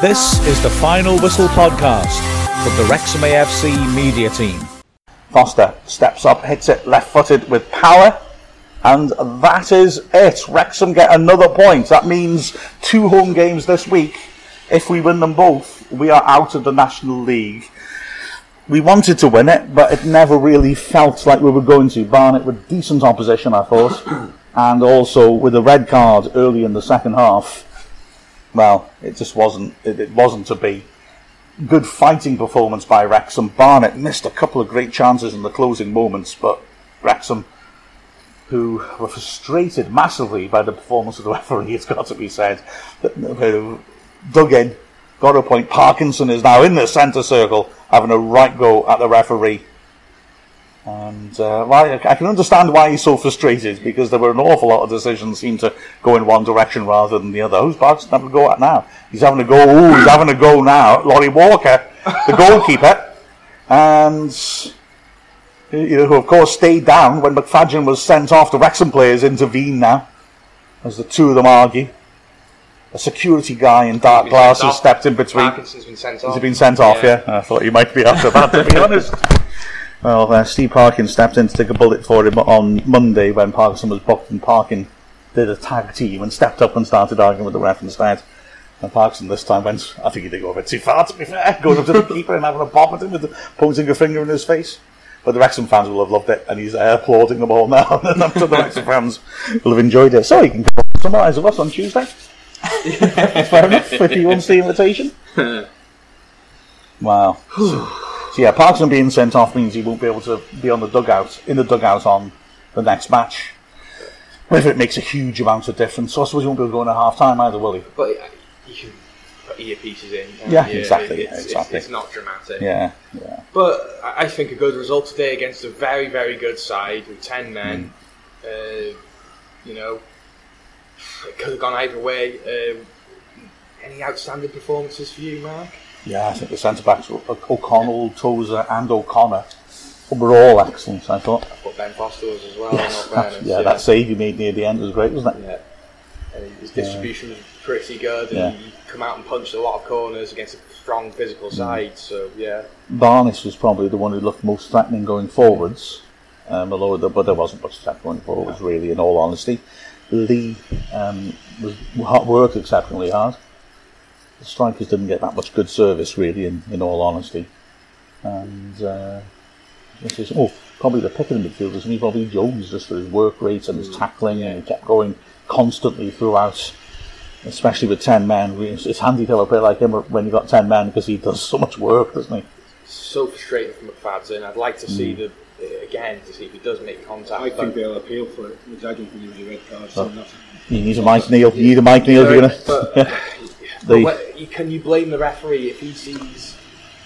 This is the Final Whistle podcast from the Wrexham AFC media team. Foster steps up, hits it left footed with power, and that is it. Wrexham get another point. That means two home games this week. If we win them both, we are out of the National League. We wanted to win it, but it never really felt like we were going to. Barnet with decent opposition, I thought, and also with a red card early in the second half well, it just wasn't. It, it wasn't to be. Good fighting performance by Wrexham. Barnet missed a couple of great chances in the closing moments, but Wrexham, who were frustrated massively by the performance of the referee, it's got to be said, uh, who dug in, got a point. Parkinson is now in the centre circle, having a right go at the referee. And uh, well, I can understand why he's so frustrated because there were an awful lot of decisions seemed to go in one direction rather than the other. Who's Parkinson having a go at now? He's having a go. Ooh, he's having a go now. Laurie Walker, the goalkeeper, and you know who of course stayed down when McFadzean was sent off. The Wrexham players intervene now as the two of them argue. A security guy in dark glasses stepped in between. Parkinson's been sent off. Has he been sent off? Yeah. I thought you might be after that. To be honest. Well, uh, Steve Parkin stepped in to take a bullet for him on Monday when Parkinson was booked, and Parkin did a tag team and stepped up and started arguing with the ref instead. And Parkinson this time went, I think he did go a bit too far, to be fair, going up to the keeper and having a pop at him with the, pointing a finger in his face. But the Wrexham fans will have loved it, and he's uh, applauding them all now, and I'm sure the Wrexham fans will have enjoyed it. So you can come and summarise with us on Tuesday. Fair enough, if you want the invitation. wow. So yeah, Parkinson being sent off means he won't be able to be on the dugout in the dugout on the next match. Whether it makes a huge amount of difference, so I suppose he won't be able to go in at half time either, will he? But uh, you can put earpieces in. Yeah, you? exactly, It's, exactly. It's, it's not dramatic. Yeah, yeah. But I think a good result today against a very, very good side with 10 men. Uh, you know, it could have gone either way. Um, any outstanding performances for you, Mark? Yeah, I think the centre backs, O'Connell, Tozer, and O'Connor, were all excellent. I thought. I put Ben Foster was as well. Yes, that's- fairness, yeah, that save he made near the end was great, wasn't it? Yeah. And his distribution was pretty good, and Yeah. he come out and punched a lot of corners against a strong physical side. So yeah, Barnes was probably the one who looked most threatening going forwards, um, although the, but there wasn't much threat going forwards really. In all honesty, Lee um, was hard, worked exceptionally hard. The strikers didn't get that much good service really. In, in all honesty, and uh, this is oh probably the pick of the midfielders. and he probably Jones just for his work rate and his tackling, and he kept going constantly throughout. Especially with ten men, it's it's handy to have a player like him when you've got ten men because he does so much work, doesn't he? so frustrating for McFadzean. I'd like to see the uh, again to see if he does make contact. I think they'll appeal for it, because I don't think it was a red card. So Oh. not, You need a Mike Neal. You need a Mike Neal. if You're gonna. But The- what- can you blame the referee if he sees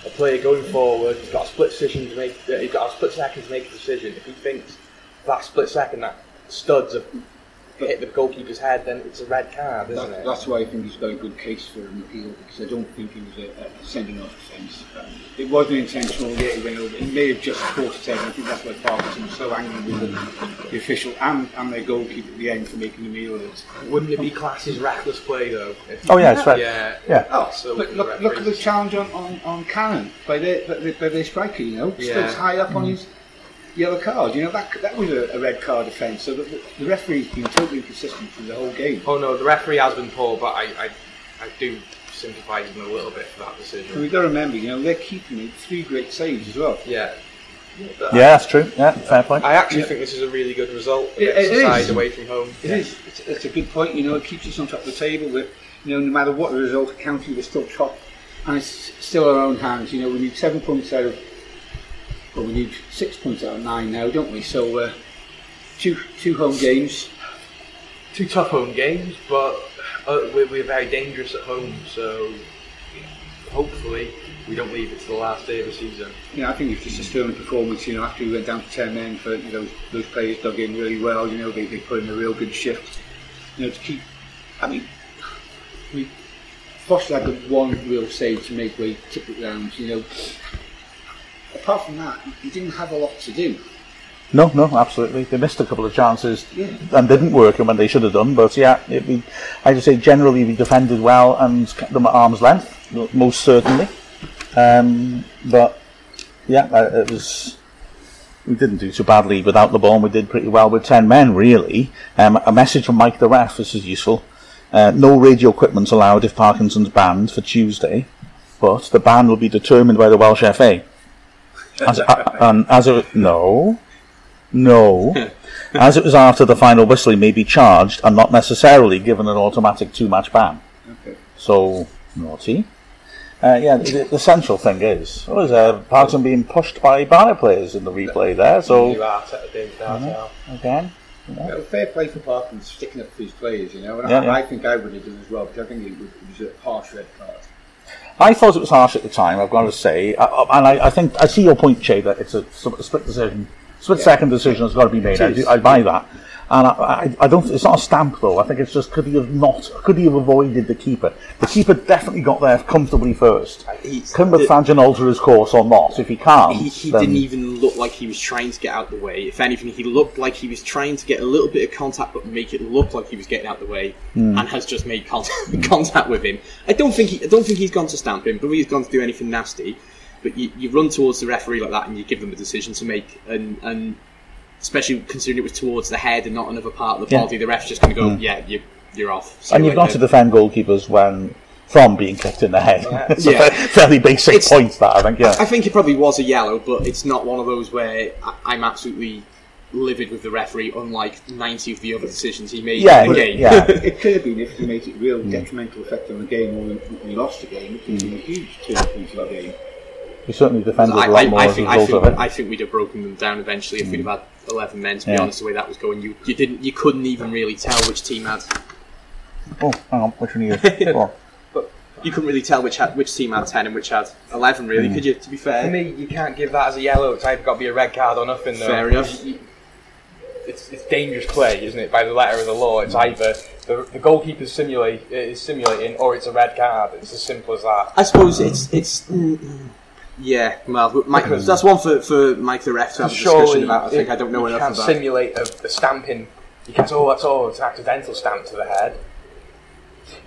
a player going forward, he's got a split decision to make, uh, he's got a split second to make a decision. If he thinks that split second that studs have hit the goalkeeper's head, then it's a red card, isn't that, it? that's why I think he's got a good case for an appeal, because I don't think it was a, a sending off offence. Um, it wasn't intentional, yeah, it went over. He may have just caught it head, I think that's why Parkinson was so angry with the, the official and, and their goalkeeper at the end for making the meal of it. Wouldn't it be classed as reckless play though? If- Oh yeah, it's right. Yeah. Yeah. Oh, So look, look, look at the challenge on, on, on Cannon by their, by their, by their striker, you know, Yeah. still high up on mm. his yellow card. You know, that that was a, a red card offence. So the, the referee's been totally consistent through the whole game. Oh no, the referee has been poor, but I, I, I do sympathise with him a little bit for that And decision. we've got to remember, you know, they're keeping it three great saves as well. Yeah. But Yeah, that's true. Yeah, fair point. I actually think this is a really good result It- against it the side is. away from home. It is. It's, it's a good point. You know, it keeps us on top of the table. With you know, no matter what the result, county we're still top, and it's still our own hands. You know, we need seven points out of. Well, we need six points out of nine now, don't we? So, uh, two two home games. Two tough home games, but uh, we're, we're very dangerous at home, so hopefully we don't leave it to the last day of the season. Know, I think it's just a sterling performance. You know, after we went down to ten men, for you know, those players dug in really well. You know, they, they put in a real good shift. You know, to keep. I mean, we Foster had the one real save to make way tipped it round. You know, apart from that, he didn't have a lot to do. No, no, absolutely. They missed a couple of chances and didn't work them when they should have done. But yeah, it, we, I just say generally we defended well and kept them at arm's length, most certainly. Um, but yeah, uh, it was. We didn't do too badly without the ball. and We did pretty well with ten men, really. Um, a message from Mike the ref. This is useful. Uh, no radio equipment allowed if Parkinson's banned for Tuesday, but the ban will be determined by the Welsh FA. As, uh, and as a no, no, as it was after the final whistle, he may be charged and not necessarily given an automatic two-match ban. Okay. So naughty. Uh, yeah, the, the central thing is, was uh, Parkinson being pushed by Barnet players in the replay there. Dave So Arteta, David Artell. again, you know, Well, fair play for Parkins sticking up for his players, you know, and Yeah, I, yeah. I think I would have done as well, because I think it was, it was a harsh red card. I thought it was harsh at the time. I've got to say, and I, I think I see your point, Chay, that it's a, a split decision, split second decision has got to be made. I, do, I buy that, and I, I, I don't. It's not a stamp though. I think it's just could he have not? Could he have avoided the keeper? The keeper definitely got there comfortably first. He's- Can Fangin alter his course or not? If he can't, he, he then- didn't even look like he was trying to get out the way. If anything, he looked like he was trying to get a little bit of contact, but make it look like he was getting out the way, Hmm. and has just made contact, contact with him. I don't think he, I don't think he's gone to stamp him, but he's gone to do anything nasty. But you, you run towards the referee like that, and you give them a decision to make, and and especially considering it was towards the head and not another part of the Yeah. Body, the ref's just going to go, mm. yeah, you, you're off. See and you you've got to defend goalkeepers when from being kicked in the head. it's Yeah. a fairly basic It's- point that I think. Yeah. I think it probably was a yellow, but it's not one of those where I- I'm absolutely livid with the referee, unlike 90 of the other decisions he made Yeah, in the game. yeah. It could have been if he made it real mm. detrimental effect on the game or we lost the game, it could have been a huge turn point of the game. We certainly defended I, a lot I, more I think, I, think, of it. I think we'd have broken them down eventually if we'd have had 11 men. To be Yeah. honest, the way that was going, you, you didn't, you couldn't even really tell which team had. Oh, hang on, which one are you? Go on. You couldn't really tell which had which team had 10 and which had 11. Really, Hmm. could you? To be For fair, me, you can't give that as a yellow. It's either got to be a red card or nothing. Though. Fair enough. You- It's, it's dangerous play, isn't it? By the letter of the law, it's either the, the goalkeeper's simulate is simulating or it's a red card. It's as simple as that. I suppose it's it's. mm, mm, Yeah, well, Mike, Because- that's one for, for Mike the ref to have a discussion about. I think I don't know you enough can't about. simulate a, a stamping. You can't. Oh, that's all. It's an accidental stamp to the head.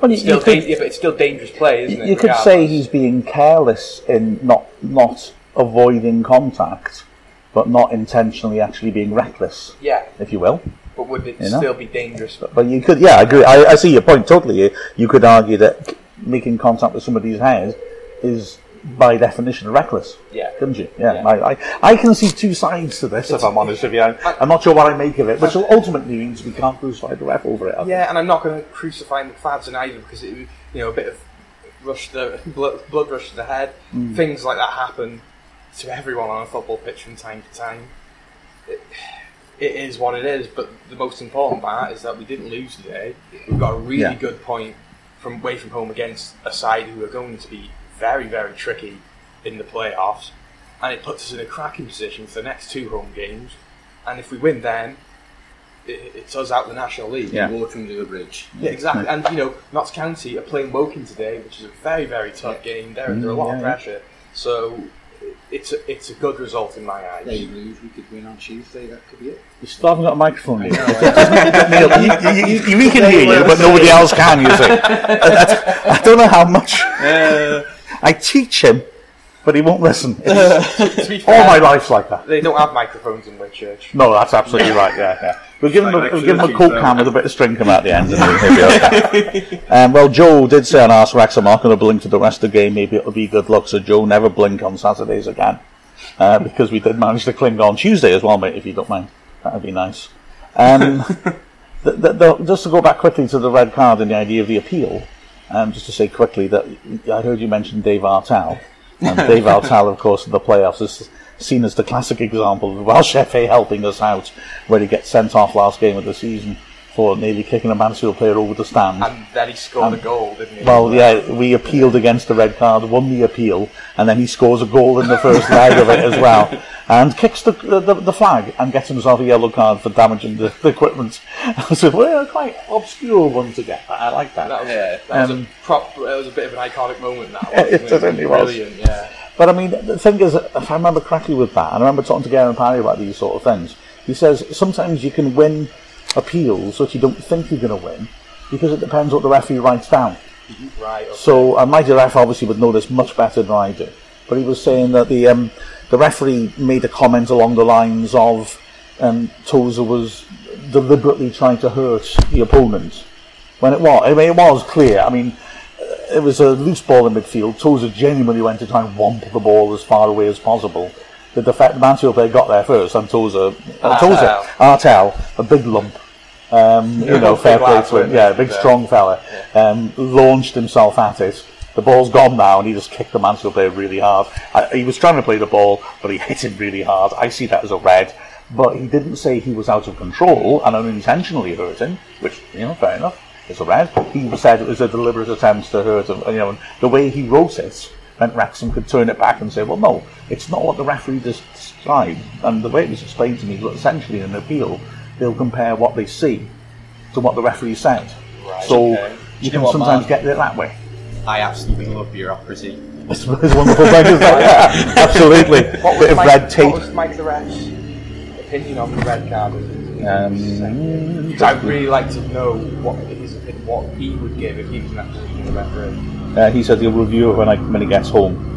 Well, you, Still, you could, dan- yeah, but it's still dangerous play, isn't it? you could say he's being careless in not not avoiding contact, but not intentionally actually being reckless, Yeah, if you will. but would it You know? still be dangerous? But you could, yeah, I agree. I, I see your point totally. You, you could argue that making contact with somebody's head is, by definition, reckless. Yeah. Couldn't you? Yeah. Yeah. I, I, I can see two sides to this, if I'm honest with you. I, I'm not sure what I make of it, which ultimately means we can't crucify the ref over it. I think. Yeah, and I'm not going to crucify McFadzean either because it, you know, a bit of rush the blood, blood rush to the head. Mm. Things like that happen to everyone on a football pitch from time to time. It, it is what it is, but the most important part is that we didn't lose today. We've got a really Yeah. good point from away from home against a side who are going to be very, very tricky in the playoffs, and it puts us in a cracking position for the next two home games. And if we win them, it, it's us out the National League. Yeah. Water under the bridge. Yeah, exactly. And you know, Notts County are playing Woking today, which is a very, very tough game. They're under a mm, lot yeah, of pressure, so it's a, it's a good result in my eyes. They lose, we could win on Tuesday, that could be it. You still haven't got a microphone, Neil. Neil, you, you, you, we can hear you, but nobody else can, you see. I, I don't know how much. Uh, I teach him, but he won't listen. to be All my life's like that. they don't have microphones in Whitchurch. No, that's absolutely right. Yeah, yeah. We'll give him a, Like we'll give him a flirting, coke can with a bit of string come out the end, and he'll, be okay. um, well, Joe did say on Ask Rex, I'm not going to blink for the rest of the game. Maybe it'll be good luck. So Joe, never blink on Saturdays again, uh, because we did manage to cling on Tuesday as well, mate. If you don't mind, that'd be nice. Um, the, the, the, just to go back quickly to the red card and the idea of the appeal, um, just to say quickly that I heard you mention Dave Artell. And Dave Artell, of course, in the playoffs is seen as the classic example of Welsh FA helping us out, where he gets sent off last game of the season for nearly kicking a Mansfield player over the stand. And then he scored a goal, didn't he? Well, yeah, we appealed against the red card, won the appeal, and then he scores a goal in the first leg of it as well, and kicks the, the the flag and gets himself a yellow card for damaging the, the equipment. so, well, quite obscure one to get. I like that. that was, Yeah. that was Um, a prop. It was a bit of an iconic moment. That was, it certainly was. brilliant. Yeah. But I mean, the thing is, if I remember correctly with that, and I remember talking to Garen Parry about these sort of things, He says sometimes you can win appeals that you don't think you're going to win because it depends what the referee writes down. Right. Okay. So uh, Mighty Ref obviously would know this much better than I do. But he was saying that the um, the referee made a comment along the lines of um, Tozer was deliberately trying to hurt the opponent. When it was, I mean, it was clear. I mean, it was a loose ball in midfield. Tozer genuinely went to try and womp the ball as far away as possible. The defect, the Mansfield player got there first, and Tozer, uh, Tozer, Artell, a big lump. Um, you know, fair play to him. Yeah, big Yeah. strong fella. Um, launched himself at it. The ball's gone now, and he just kicked the Mansfield player really hard. I, he was trying to play the ball, but he hit him really hard. I see that as a red. But he didn't say he was out of control and unintentionally hurt him, which, you know, fair enough. It's a red. He said it was a deliberate attempt to hurt him. You know, and the way he wrote it meant Wrexham could turn it back and say, well, no, it's not what the referee described. And the way it was explained to me was essentially in an appeal, they'll compare what they see to what the referee said. so okay. you know can sometimes Mark? get it that way. I absolutely love bureaucracy. It's, it's wonderful thing, isn't it? Yeah, absolutely. What Bit of Mike, red tape. What was Mike the ref's opinion on the red card? Um, I'd really like to know what his opinion, what he would give if he was an that position as a referee. uh, he said he'll review it when, I, when he gets home.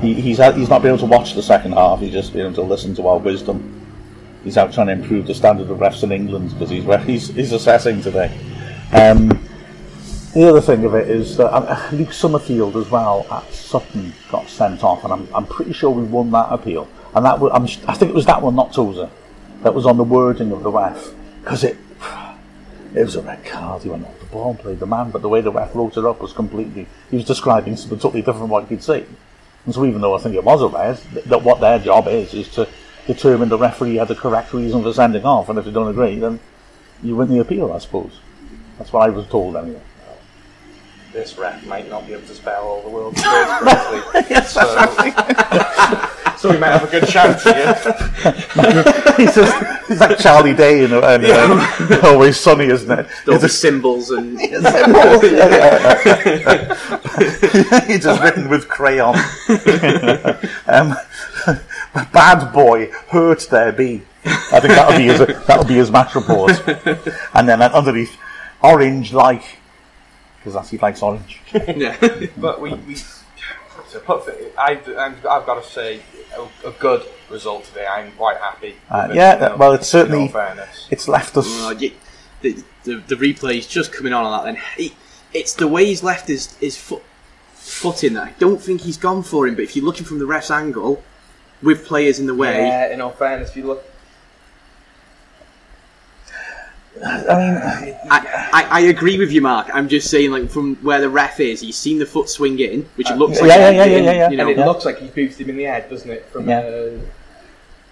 He, he's had, he's not been able to watch the second half. He's just been able to listen to our wisdom. He's out trying to improve the standard of refs in England because he's, re- he's he's assessing today. Um, the other thing of it is that uh, Luke Summerfield as well at Sutton got sent off, and I'm, I'm pretty sure we won that appeal. And that was, I'm, I think it was that one, not Tozer, that was on the wording of the ref because it it was a red card. He went off the ball and played the man, but the way the ref wrote it up was completely. He was describing something totally different from what you'd see. And so, even though I think it was a red, that what their job is is to determine the referee had the correct reason for sending off, and if they don't agree, then you win the appeal, I suppose. That's what I was told anyway. This ref might not be able to spell all the world's words correctly. so, so we might have a good chance here. he's, just, he's like Charlie Day in, in uh, Always Sunny, isn't it? All the symbols and it's just written with crayon. um, bad boy, hurt there be. I think that'll be his that'll be his match report. And then underneath, orange like, because that's he likes orange. yeah. But we, we to put the, I, I'm, I've got to say a, a good result today. I'm quite happy. Uh, with it, yeah, you know, well, it's in certainly fairness. it's left us. Yeah, the, the the replay's just coming on on that. Then he, it's the way he's left his his foot foot in. There. I don't think he's gone for him. But if you're looking from the ref's angle, with players in the way, Yeah, in all fairness, if you look, I mean, I, I, I agree with you, Mark. I'm just saying, like from where the ref is, he's seen the foot swing in, which it looks yeah, like. yeah, he yeah, did, yeah, yeah, You know, and it looks like he boosted him in the head, doesn't it? From Yeah. uh,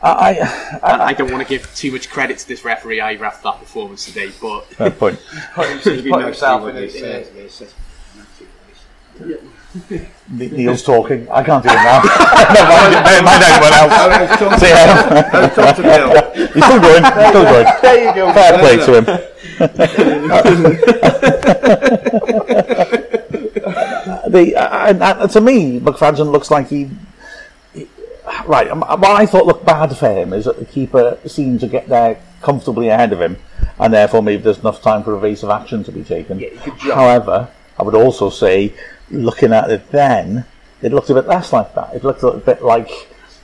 I, I, I, I don't want to give too much credit to this referee either after that performance today, but fair point. putting, putting in, a, in a, Neil's talking. I can't do it now. Never mind, never mind anyone else. See, um, Talk to Bill. He's still going. He's still going. There you go. Fair play to him. the, uh, uh, to me, McFadzean looks like he. he- Right, um, what I thought looked bad for him is that the keeper seemed to get there comfortably ahead of him, and therefore maybe there's enough time for evasive action to be taken. Yeah, he could jump. However, I would also say, looking at it then, it looked a bit less like that. It looked a bit like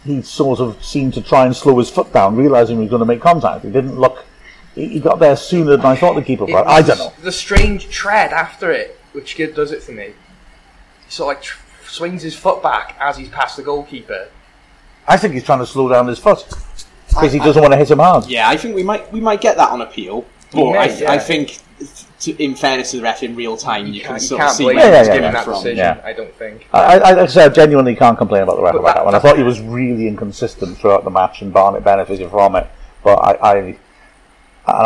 he sort of seemed to try and slow his foot down, realizing he was going to make contact. He didn't look. He he got there sooner than I thought the keeper. It But I don't know. The strange tread after it, which good does it for me. He sort of like tr- swings his foot back as he's past the goalkeeper. I think he's trying to slow down his foot because he doesn't want to hit him hard. yeah, I think we might we might get that on appeal. But may, I, yeah. I think, to, in fairness to the ref, in real time, you, You can can't, you sort can't of see blame where Yeah, him he's yeah, for giving yeah. that that from. decision. Yeah. I don't think. I, I, like I said, I genuinely can't complain about the ref But about that- that one. I thought he was really inconsistent throughout the match, and Barnet benefited from it. But I, I and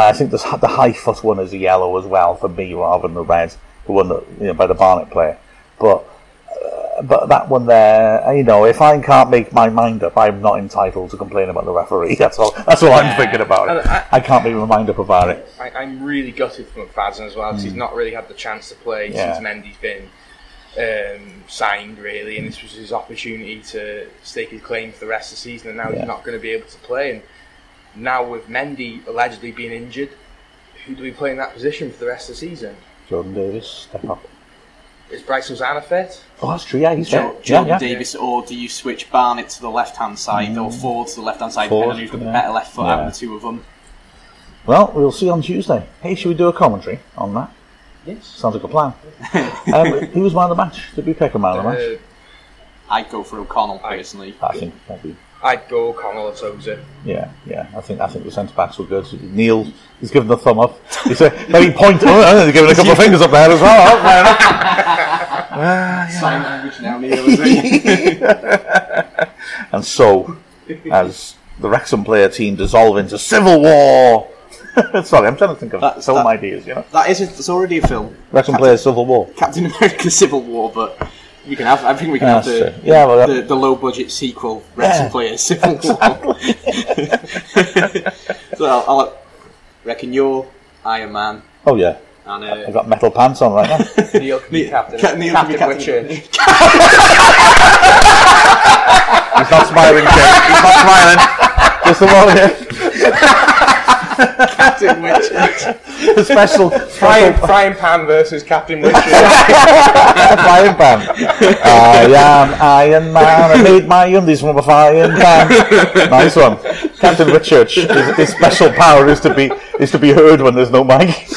I think this, the high foot one is a yellow as well for me, rather than the red, the one that you know by the Barnet player. But but that one there, you know, if I can't make my mind up, I'm not entitled to complain about the referee. That's all. That's all I'm thinking about it. And I- I can't make my mind up about it. I, I'm really gutted for McFadzean as well because he's not really had the chance to play Hmm. Yeah. since Mendy's been um, signed, really, and this was his opportunity to stake his claim for the rest of the season, and now Yeah. he's not going to be able to play. And now with Mendy allegedly being injured, who do we play in that position for the rest of the season? Jordan Davies, step up. Is Bryce Hosannah fit? Oh, that's true. Yeah, he's Jo- fit. Jordan yeah, yeah. Davies, or do you switch Barnett to the left hand side or Forde to the left hand side, Forde, depending on who's got the better left foot out of the two of them? Well, we'll see on Tuesday. Hey, should we do a commentary on that? Yes. Sounds like a plan. um, who was man of the match? Did we pick a man of the match? Uh, I'd go for O'Connell personally. I think maybe. I'd go Connell or Tozer. Yeah, yeah. I think I think the centre backs were good. Neil is giving the thumb up. He's a very point. Oh, he's giving a couple of fingers up there as well. Fair. Ah, Sign language now, Neil, is it? And so, as the Wrexham player team dissolve into civil war. Sorry, I'm trying to think of That's- film that- ideas. You know, that is it's already a film. Wrexham players civil war. Captain America Civil War, but we can have. I think we can That's have the, true. Yeah, well, that- the, the low budget sequel, Wrexham Yeah. Players Civil War. so I'll, I'll reckon you're Iron Man, Oh yeah, and I've uh, got metal pants on right now. Neil can be captain. Ca- Neil captain captain. Whitchurch. He's not smiling, Jim. He's not smiling. Just the one here. Captain Whitchurch. The special, Frying, special frying pan versus Captain Whitchurch. frying pan. I am Iron Man. I made my undies from a frying pan. Nice one. Captain Whitchurch. His, his special power is to be is to be heard when there's no mic.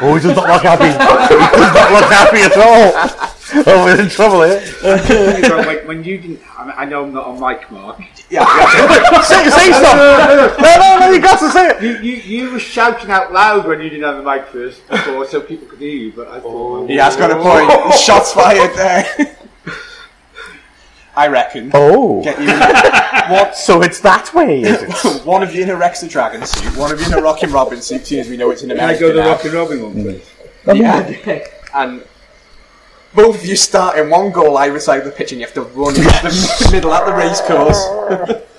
oh, he does not look happy. He does not look happy at all. Oh, we're in trouble here. So, like, when you didn't, I, mean, I know I'm not on mic, Mark. say, say stuff. No, no, no. You got to say it. You, you, you were shouting out loud when you didn't have the mic first before, so people could hear you. But I thought, oh. He has got a point. Shots fired there. I reckon. Oh, Get you what? So it's that way, is it? one of you in a Wrex the Dragon suit, one of you in a Rockin' Robin suit, seeing as we know it's an can I go the now. Rock and Robin one, please? Yeah. and both of you start in one goal either side of the pitch and you have to run into the middle at the race course.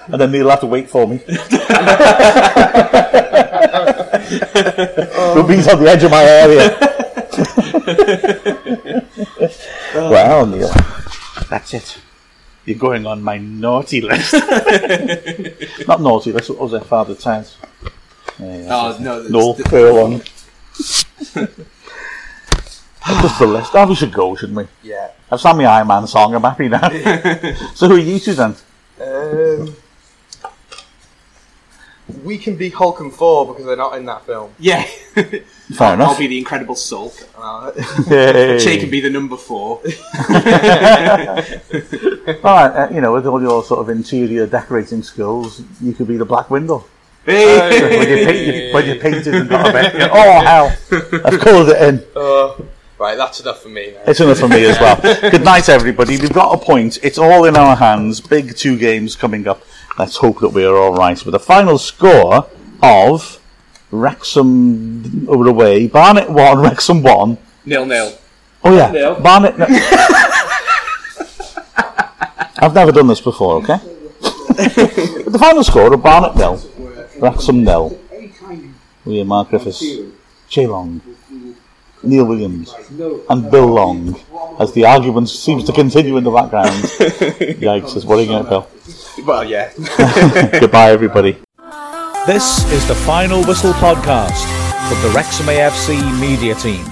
And then Neil will have to wait for me. Ruby's on the edge of my area. well, Neil, that's it. You're going on my naughty list. Not naughty list, what was it? Father Times. Oh, yeah, Oh, no, no, the- furlong. Just the list. Oh, we should go, shouldn't we? yeah. I've sang my Iron Man song, I'm happy now. so who are you two then? Um, we can be Hulk and Thor because they're not in that film. Yeah. Fair enough. I'll be the Incredible Sulk. Uh, Yay. Chay can be the number four. All right, uh, you know, with all your sort of interior decorating skills, you could be the Black Window. Hey! when, you paint, when you painted and got a bit, you know, oh hell, I've colored it in. uh, right, that's enough for me. Now. It's enough for me as well. Good night, everybody. We've got a point. It's all in our hands. Big two games coming up. Let's hope that we are all right. With a final score of Wrexham over away, Barnet one, Wrexham one. Nil nil. Oh yeah, Nil. Barnet. No. I've never done this before. Okay. the final score of Barnet nil, Wrexham nil. We are Mark Griffiths, Chay Long, Neil Williams, and Bill Long. As the argument seems to continue in the background. Yikes! It's worrying out, Bill. Well, yeah. Goodbye, everybody. This is the Final Whistle podcast from the Wrexham AFC media team.